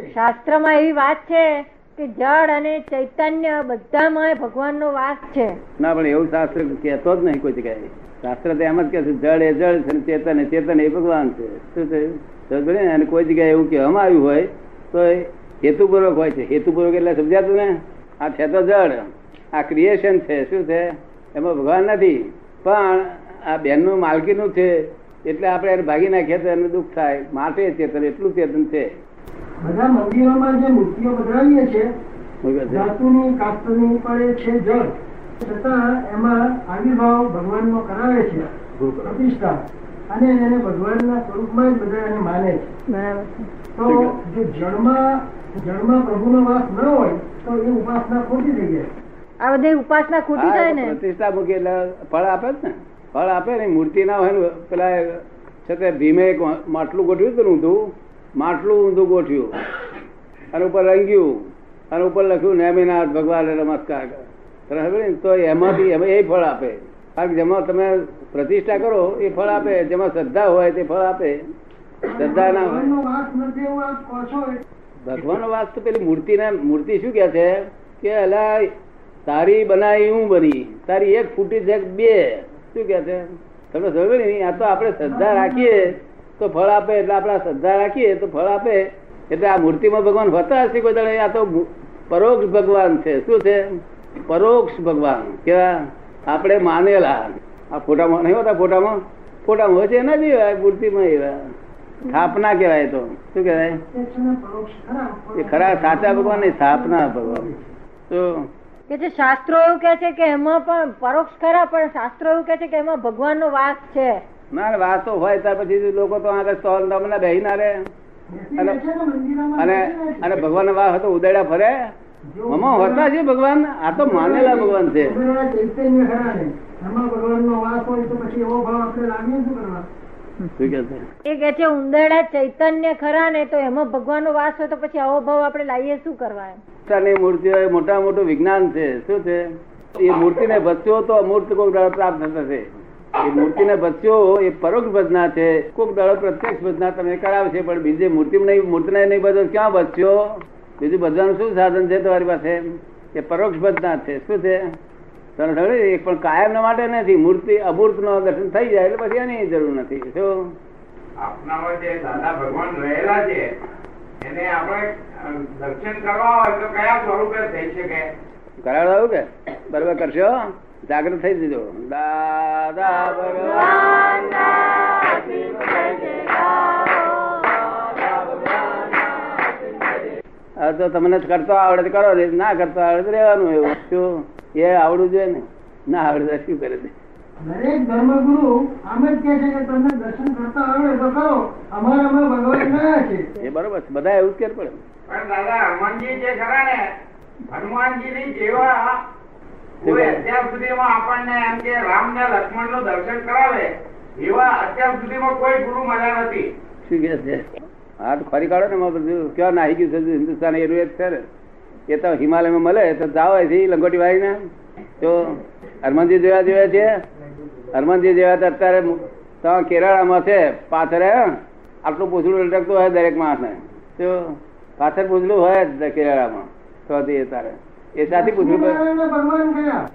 શાસ્ત્રમાં એવી વાત છે કે જળ અને ચૈતન્ય બધામાં ભગવાનનો વાસ છે. ના પણ એવું શાસ્ત્ર કહેતો જ નહીં કોઈ જગ્યાએ. શાસ્ત્ર તો એમ જ કે છે જળ એ જળ છે ચેતન એ ચેતન એ ભગવાન છે. શું છે? અને કોઈ જગ્યાએ એવું કહેવામાં આવ્યું હોય તો હેતુપૂર્વક હોય છે. હેતુપૂર્વક એટલે સમજાતું ને? આ છે તો જળ. આ ક્રિએશન છે. શું છે? એમાં ભગવાન નથી. પણ આ બેનનું માલકીનું છે. એટલે આપણે એને ભાગી નાખીએ તો એનું દુઃખ થાય. માટે ચેતન એટલું ચેતન છે. બધા મંદિરોમાં જે મૂર્તિઓ બનાવીએ છે? ધાતુની કાસ્તની પડે છે જળ. છતાં એમાં આવિર્ભાવ ભગવાનનો કરાવે છે પ્રતિષ્ઠા. અને એને ભગવાનના સ્વરૂપમાં જ બધા એને માને છે. તો જો જળમાં જળમાં પ્રભુનો વાસ ન હોય તો એ ઉપાસના ખોટી થઈ જાય. આ બધી ઉપાસના ખોટી થાય ને? પ્રતિષ્ઠા મૂકી એટલે ફળ આપે જ ને? ફળ આપે ને? મૂર્તિ ના હોય ને પેલા છે તે ભીમે એક માટલું ગોઠવ્યું હતું ઊંધું? માટલું ઊંધું ગોઠ્યું અને ઉપર રંગ્યું. અને ઉપર લખ્યું નેમિનાથ ભગવાન નમસ્કાર. ને? તો એમાંથી એ ફળ આપે. કારણ કે જેમાં તમે પ્રતિષ્ઠા કરો એ ફળ આપે. જેમાં શ્રદ્ધા હોય તે ફળ આપે. શ્રદ્ધા ના હોય. ભગવાનનો વાસ ભગવાનનો તો પેલી મૂર્તિ ના મૂર્તિ શું કે છે? કે અલા તારી બનાવી હું બની. તારી એક ફૂટી છે બે? શું કે છે? તમને સમજ ને? આ તો આપણે શ્રદ્ધા રાખીએ. તો ફળ આપે એટલે આપણે શ્રદ્ધા રાખીએ તો ફળ આપે. એટલે આ મૂર્તિમાં ભગવાન હોતા હશે કોઈ દાડે, આ તો પરોક્ષ ભગવાન છે. શું છે? પરોક્ષ ભગવાન કેવા? આપણે માનેલા. આ ફોટામાં નહીં હોતા ફોટામાં? ફોટામાં હોય છે એના જેવા મૂર્તિમાં એવા સ્થાપના કહેવાય તો. શું કહેવાય? એ ખરા સાચા ભગવાનની સ્થાપના ભગવાન. તો કે છે શાસ્ત્રો એવું કે છે કે એમાં પણ પરોક્ષ ખરા, પણ શાસ્ત્રો એવું કે છે કે એમાં ભગવાનનો વાસ છે. ના વાસો તો હોય ત્યાર પછી લોકો તો આગળ સ્ટોલ તમને બેહી ના રે અને- ને અને ભગવાન વાહ હતો ઉદયડા ફરે. મમા હોતા છે ભગવાન? આ તો માનેલા ભગવાન છે. ને વાસ એ કે છે ઉંદરડા ચૈતન્ય ખરા ને તો એમાં ભગવાનનો વાસ હોય તો પછી આવો ભાવ આપણે લાવીએ શું કરવા મૂર્તિઓ એ મોટા મોટું વિજ્ઞાન છે. શું છે? એ મૂર્તિને ભસ્યો તો અમૂર્ત કોઈ પ્રાપ્ત થશે. એ મૂર્તિ ને ભસ્યો એ પરોક્ષ ભજના છે. કોક દાડો પ્રત્યક્ષ ભજના તમે કરાવશે પણ બીજી મૂર્તિ નહીં મૂર્તિને નહીં બધો ક્યાં ભજ્યો બીજું ભજવાનું શું સાધન છે તમારી પાસે? એ પરોક્ષ ભજના છે. શું છે? તને છે? પણ કાયમ માટે નથી. મૂર્તિ અમૂર્ત નો દર્શન થઈ જાય એટલે પછી એની જરૂર નથી. શું? આપનામાં જે દાદા ભગવાન રહેલા છે એને આપણે દર્શન કરવા હોય તો કયા સ્વરૂપે થઈ શકે? કરાવડાવું કે? બરોબર કરશો? જાગૃત થઈ જજો. દાદા ભગવાન. હા તો તમને કરતો આવડે કરો ને ના કરતો આવડે રહેવાનું એવું. શું? એ આવડવું જોઈએ ને. ના આવડે તો શું કરે છે? દરેક ધર્મગુરુ આમ જ કહે છે કે તમને દર્શન કરતા આવડે તો કરો. અમારામાં ભગવાન ગયા છે. એ બરોબર છે. બધા એવું જ કે પડે. પણ દાદા હનુમાનજી જે ખરા ને હનુમાનજી ની જેવા અત્યાર સુધીમાં આપણને એમ કે રામ ને લક્ષ્મણનું દર્શન કરાવે એવા અત્યાર સુધીમાં કોઈ ગુરુ મળ્યા નથી. શું કે છે? હા તો ખરી કાઢો ને બધું ક્યાં નાહી ગયું છે? હિન્દુસ્તાન એક છે ને. એ તો હિમાલયમાં મળે તો જાવ અહીંથી લંગોટી વાળીને. તો હનુમાનજી જેવા જેવા છે. હનુમાનજી જેવા તો અત્યારે તો કેરળામાં છે પાછળ આટલું પૂછડું લટકતું હોય દરેક માણસને. તો પાછળ પૂછડું હોય કેરાળામાં. તો તે તારે. એ સાથે પૂછવું ભગવાન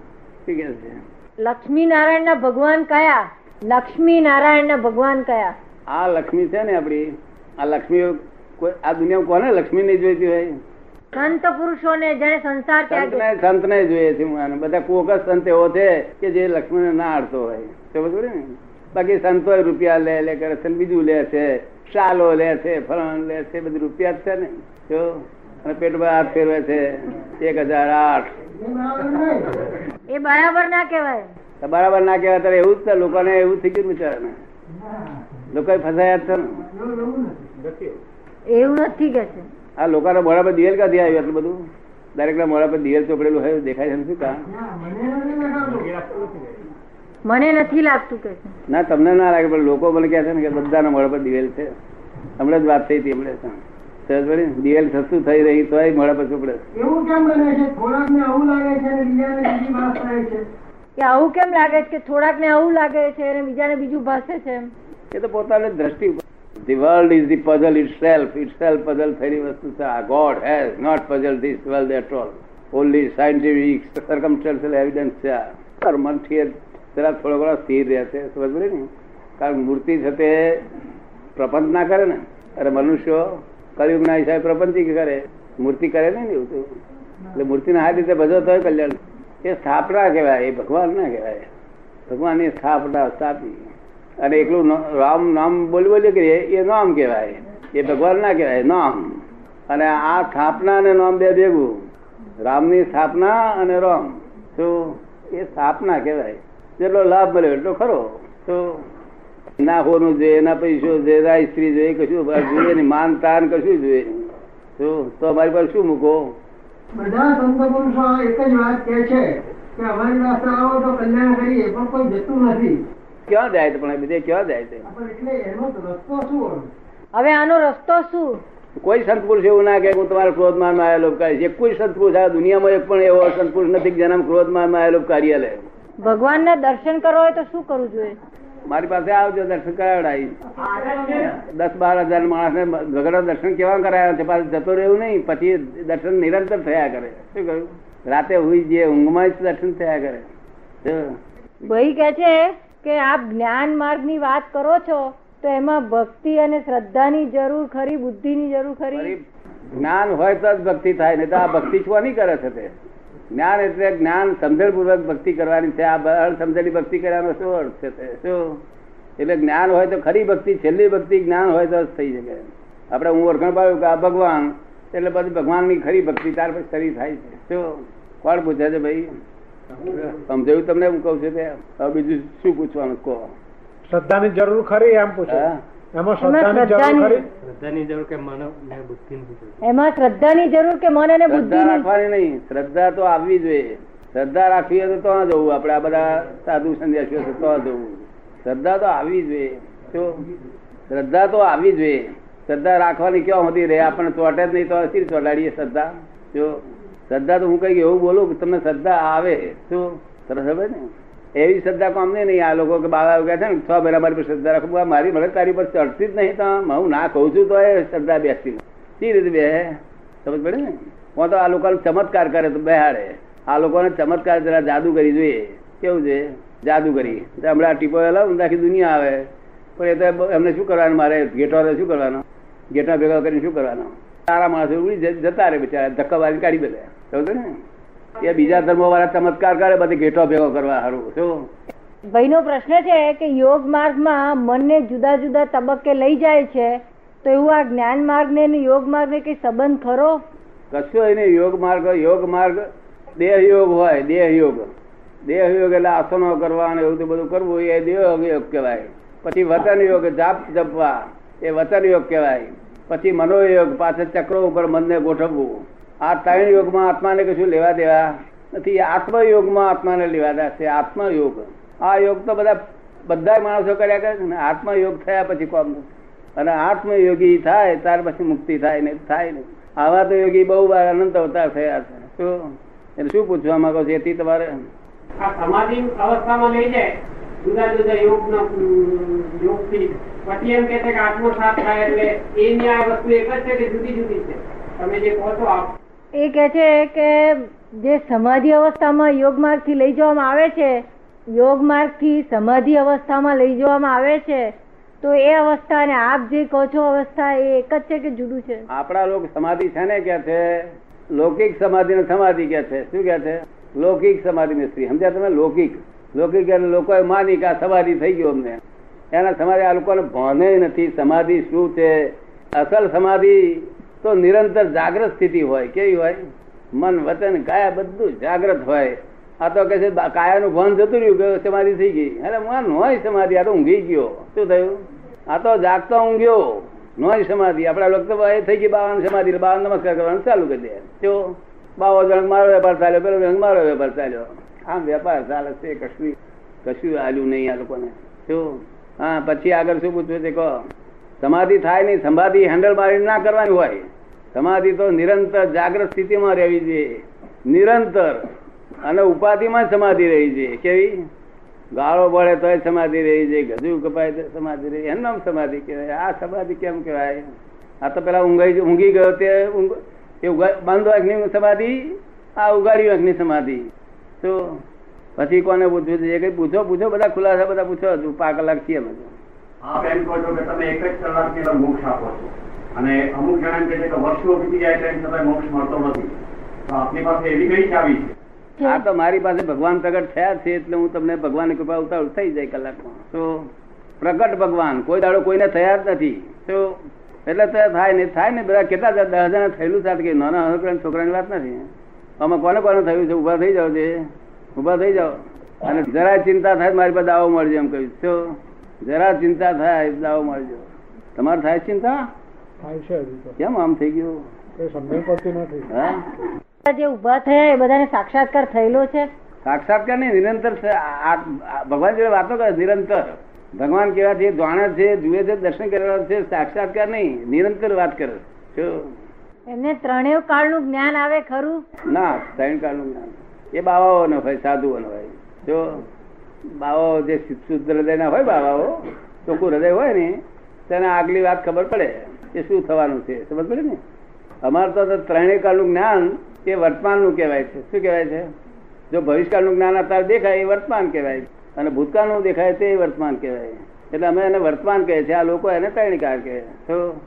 લક્ષ્મી નારાયણ ના ભગવાન કયા? લક્ષ્મી નારાયણ ના ભગવાન કયા? આ લક્ષ્મી છે ને આપડી. આ લક્ષ્મી આ દુનિયા કોને લક્ષ્મી ને જોઈતી હોય? સંત પુરુષોને જેને સંસાર સંત ને જોઈએ છે હું બધા કોક સંત એવો છે કે જે લક્ષ્મીને ના આડતો હોય. સમજ પડી ને? બાકી સંતો રૂપિયા લે લે કરે છે ને બીજું લે છે શાલો લે છે ફરણ લે છે બધું રૂપિયા જ છે ને. જો અને પેટમાં હાથ ફેરવે છે. એક હજાર આઠ. એ બરાબર ના કહેવાય. બરાબર ના કહેવાય ત્યારે એવું જ છે લોકોને એવું થઈ ગયું બિચારાને. લોકો ફસાયા છે એવું નથી કે છે. આ લોકોના મોડા પર દિવેલ ક્યાંથી આવ્યું એટલું બધું? દરેક ના મોડા પર દિવેલ ચોપડેલું હોય દેખાય છે ને શું કામ? મને નથી લાગતું કે ના તમને ના લાગે પણ લોકો મને કહે છે ને કે બધાના મોડા પર દિવેલ છે. હમણાં જ વાત થઈ હતી હમણાં? દિવેલ સસ્તું થઈ રહી તો મળે પછી પડે એવું કેમ બને છે? થોડાક ને આવું લાગે છે અને બીજાને બીજી વાત થાય છે. કે આવું કેમ લાગે છે કે થોડાક ને આવું લાગે છે અને બીજાને બીજું ભાષે છે એ તો પોતાની દ્રષ્ટિ the world is the puzzle itself itself puzzle થયેલી વસ્તુ છે. આ God has not puzzle this world at all only scientific circumstantial evidence છે આ. તાર મનથી જરા થોડો ઘણો સ્થિર રહે છે. સમજ પડી ને? કારણ મૂર્તિ છે તે પ્રપંચ ના કરે ને. અરે મનુષ્યો કલયુગ ના હિસાબે પ્રપંચી કરે? મૂર્તિ કરે નહીં ને એવું એટલે મૂર્તિને આ રીતે બધો થયો કલ્યાણ. એ સ્થાપના કહેવાય, એ ભગવાન ના કહેવાય. ભગવાનની સ્થાપના, સ્થાપી. અને એકલું રામ નામ બોલી બોલી કરીએ, એ નામ કહેવાય. એ ભગવાન ના કહેવાય, નામ. અને આ સ્થાપના અને નામ બે ભેગું. રામની સ્થાપના અને રામ. તો એ સ્થાપના કહેવાય. જેટલો લાભ મળ્યો એટલો ખરો. તો ના હોનું જોઈએ ના પૈસો જોઈએ ના સ્ત્રી જોઈએ કશું જોઈએ ને માન તાન કશું જોઈએ. તો તો અમારી પાસે શું મૂકો? બધા સંત પુરુષો એક જ વાત કે છે કે અમારી પાસે આવો તો કલ્યાણ કરીએ પણ કોઈ જતું નથી. ક્યાં જાય પણ બીજે બધે? ક્યાં જાય છે? એટલે એનો રસ્તો શું હવે આનો રસ્તો શું? કોઈ સંત પુરુષ એવું ના કે હું તમારા ક્રોધમાનમાં આવેલો એક કોઈ સંત પુરુષ આ દુનિયામાં એક પણ એવો સંત પુરુષ નથી કે જેના ક્રોધમાનમાં આવેલો કાર્ય લે ભગવાનના દર્શન કરવા હોય તો શું કરવું જોઈએ? મારી પાસે આવજો દર્શન કરાવડાવી. દસ બાર હજાર માણસ ને ભગવાન દર્શન કેવા કરાયા? છે પાછું જતો રહેવું નહીં. પછી દર્શન નિરંતર થયા કરે. શું કહ્યું? રાતે હુઈ જે ઊંઘમાં જ દર્શન થયા કરે. ભાઈ કે છે કે આપ જ્ઞાન માર્ગની વાત કરો છો તો એમાં ભક્તિ અને શ્રદ્ધાની જરૂર ખરી બુદ્ધિની જરૂર ખરી? જ્ઞાન હોય તો જ ભક્તિ થાય નહીં તો આ ભક્તિ કોની કરે છે તે? જ્ઞાન એટલે જ્ઞાન સમજણપૂર્વક ભક્તિ કરવાની છે. આ અણસમજેલી ભક્તિ કરવાનો શું અર્થ છે શું? એટલે જ્ઞાન હોય તો ખરી ભક્તિ છેલ્લી ભક્તિ જ્ઞાન હોય તો જ થઈ શકે. આપણે હું ઓળખણ પાડ્યું કે આ ભગવાન એટલે પછી ભગવાનની ખરી ભક્તિ ત્યાર પછી ખરી થાય છે. શું? કોણ પૂછે છે ભાઈ? સમજાયું તમને? હું કહું છું તે બીજું શું પૂછવાનું? કહો. શ્રદ્ધાની જરૂર ખરી એમ પૂછે? એમાં શ્રદ્ધાની જરૂર કે મન ને બુદ્ધિની એમાં શ્રદ્ધાની જરૂર કે મન અને શ્રદ્ધા રાખવાની નહીં. શ્રદ્ધા તો આવવી જોઈએ. શ્રદ્ધા રાખવી હોય તો જવું. આપડે આ બધા સાધુ સંન્યાસીઓ છે તો જવું. શ્રદ્ધા તો આવવી જોઈએ. તો શ્રદ્ધા તો આવવી જોઈએ. શ્રદ્ધા રાખવાની ક્યાં હોતી રહે? આપણને ચોટે જ નહીં તો શી ચોટાડીએ શ્રદ્ધા? જો શ્રદ્ધા તો હું કઈ એવું બોલું કે તમને શ્રદ્ધા આવે. શું સરસ હવે ને? એવી શ્રદ્ધા કોમને નહીં આ લોકો કે બાબા કહે છે ને છ મહિના મારી પર શ્રદ્ધા રાખો. મારી મને તારી પર ચડતી જ નહીં તો હું ના કહું છું તો એ શ્રદ્ધા બેસતી એ રીતે બે? સમજ પડે ને? હું તો આ લોકોને ચમત્કાર કરે તો બેહાડે. આ લોકોને ચમત્કાર જરા જાદુ કરી જોઈએ. કેવું છે? જાદુ કરી. હમણાં ટીપો લાવ આખી દુનિયા આવે. પણ એ તો એમને શું કરવાનું? મારે ગેટો શું કરવાનો? ગેટો ભેગા કરીને શું કરવાનો? સારા માણસો જતા રહે બિચારા ધક્કા વાળી કાઢી દે સમજ ને? એ બીજા ધર્મો વાળા ચમત્કાર કરે બધી ઘેટો ભેગો કરવા સારું શું? ભાઈનો પ્રશ્ન છે કે યોગ માર્ગમાં મનને જુદા જુદા તબક્કે લઈ જાય છે તો એવું આ જ્ઞાન માર્ગ ને યોગ માર્ગ ને કઈ સંબંધ ખરો? કશો એને યોગ માર્ગ યોગ માર્ગ દેહ યોગ હોય દેહ યોગ. દેહ યોગ એટલે આસનો કરવા અને એવું બધું કરવું એ દેહ યોગ કહેવાય. પછી વતન યોગ જાપ જપવા એ વતન યોગ કહેવાય. પછી મનોયોગ પાછળ ચક્રો ઉપર મનને ગોઠવવું. આ ત્રણ યોગમાં આત્માને કશું લેવા દેવા નથી. આત્મયોગમાં આત્માને લેવા છે આત્મયોગ. આ યોગ તો બધા બધા માણસો કર્યા કરે ને. આત્મયોગ થયા પછી કોમ. અને આત્મયોગી થાય, ત્યાર પછી મુક્તિ થાય ને થાય ને. આવા તો યોગી બહુ વાર અનંત અવતાર થયા છે. શું? એટલે શું પૂછવા માંગો છો? એથી તમારે સમાધિ અવસ્થામાં લઈ જાય. જુદા જુદા યોગ યોગ પછી એમ કે છે કે આત્મો સાથ થાય આ વસ્તુ છે તમે જે એ કહે છે કે જે સમાધિ અવસ્થામાં યોગ માર્ગથી લઈ જવામાં આવે છે, યોગ માર્ગથી સમાધિ અવસ્થામાં લઈ જવામાં આવે છે, તો એ અવસ્થા ને આપ જે કહો છો અવસ્થા એ એક જ છે કે જુદું છે? આપણા લોક સમાધિ છે ને કે છે? લૌકિક સમાધિ ને સમાધિ કે છે. શું કે છે? લૌકિક સમાધિ સ્ત્રી. સમજ્યા તમે? લૌકિક. લૌકિક એટલે લોકોએ માની કે આ સમાધિ થઈ ગયો અમને. એના સમાધિ આ લોકોને ભાને નથી. સમાધિ શું છે? અસલ સમાધિ તો નિરંતર જાગ્રત સ્થિતિ હોય. કેવી હોય? મન, વતન, કાયા બધું જાગ્રત હોય. આ તો કે છે કાયાનું ભાન જતું રહ્યું કે સમાધિ થઈ ગઈ. અરે, મન હોય સમાધિ, આ તો ઊંઘી ગયો. શું થયું? આ તો જાગતો ઊંઘ્યો. નોય સમાધિ. આપણા લોકો એ થઈ ગઈ, બાવન સમાધિ. બાવન નમસ્કાર કરવાનું ચાલુ કરી દે. તો બાવો જણ, મારો વેપાર ચાલ્યો, પેલો જણ, મારો વેપાર ચાલ્યો. આમ વેપાર ચાલે છે, કશું કશું આલ્યું નહીં આ લોકોને. શું હા, પછી આગળ શું પૂછવું છે કહો. સમાધિ થાય નહીં સમાધિ હેન્ડલ મારી ના કરવાની હોય, સમાધિ તો નિરંતર જાગ્રત સ્થિતિમાં રહેવી જોઈએ. નિરંતર અને ઉપાધિમાં સમાધિ રહી છે કેવી? ગાળો પડે તોય સમાધિ રહી જાય ગજુ કપાય તો સમાધિ રહી એનું નામ સમાધિ કહેવાય. આ સમાધિ કેમ કહેવાય? આ તો પેલા ઊંઘાઈ ઊંઘી ગયો તે એ બંધ આંખની સમાધિ, આ ઉગાડી આંખની સમાધિ. તો પછી કોને પૂછવું છે એ કઈ પૂછો પૂછો, બધા ખુલાસા બધા પૂછો. હજુ પાક કલાક છીએ તો. આપ એમ કહો છો કે તમે એક જ કલાકની અંદર મોક્ષ આપો છો. અને અમુક જણા એમ કહે છે કે વર્ષો વીતી જાય તેમ છતાં મોક્ષ મળતો નથી. તો આપની પાસે એવી કઈ ચાવી છે? આ તો મારી પાસે ભગવાન પ્રગટ થયા છે એટલે હું તમને ભગવાનની કૃપા ઉતાર થઈ જાય કલાકમાં. તો? પ્રગટ ભગવાન કોઈ દાડો કોઈને થયા જ નથી. તો? એટલે તો થાય ને થાય ને બધા કેટલા દસ હજાર થયેલું સાથે કે નાના અનુકરણ છોકરાની વાત નથી. આમાં કોને કોને થયું છે? ઊભા થઈ જાઓ છે ઊભા થઈ જાઓ. અને જરા ચિંતા થાય મારી પાસે દાવો મળજે એમ કહ્યું. તો? જરા ચિંતા થાય દાવો મળજો. તમારે થાય ચિંતા? કેમ આમ થઈ ગયું? સમજણ પડતી નથી. જે ઊભા થયા એ બધાને સાક્ષાત્કાર થયેલો છે? સાક્ષાત્કાર નહીં નિરંતર છે. આ- આ ભગવાન જોડે વાતો કરે નિરંતર. ભગવાન કેવા છે જાણે છે જુએ છે દર્શન કરેલા છે સાક્ષાત્કાર નહીં નિરંતર વાત કરે જો. એમને ત્રણેય કાળનું જ્ઞાન આવે ખરું? ના ત્રણ કાળનું જ્ઞાન. એ બાવાઓ નો હોય સાધુઓ નો હોય. જો. બાવાઓ જે શુદ્ધ હૃદયના હોય બાવાઓ, ચોખ્ખું હૃદય હોય ને, તેને આગલી વાત ખબર પડે કે શું થવાનું છે. ખબર પડે ને? અમારે તો ત્રણેય કાળનું જ્ઞાન એ વર્તમાનનું કહેવાય છે. શું કહેવાય છે? જો ભવિષ્યકાળનું જ્ઞાન અત્યારે દેખાય, એ વર્તમાન કહેવાય. અને ભૂતકાળનું દેખાય તે વર્તમાન કહેવાય. એટલે અમે એને વર્તમાન કહે છે. આ લોકો એને ત્રણેય કાળ કહે તો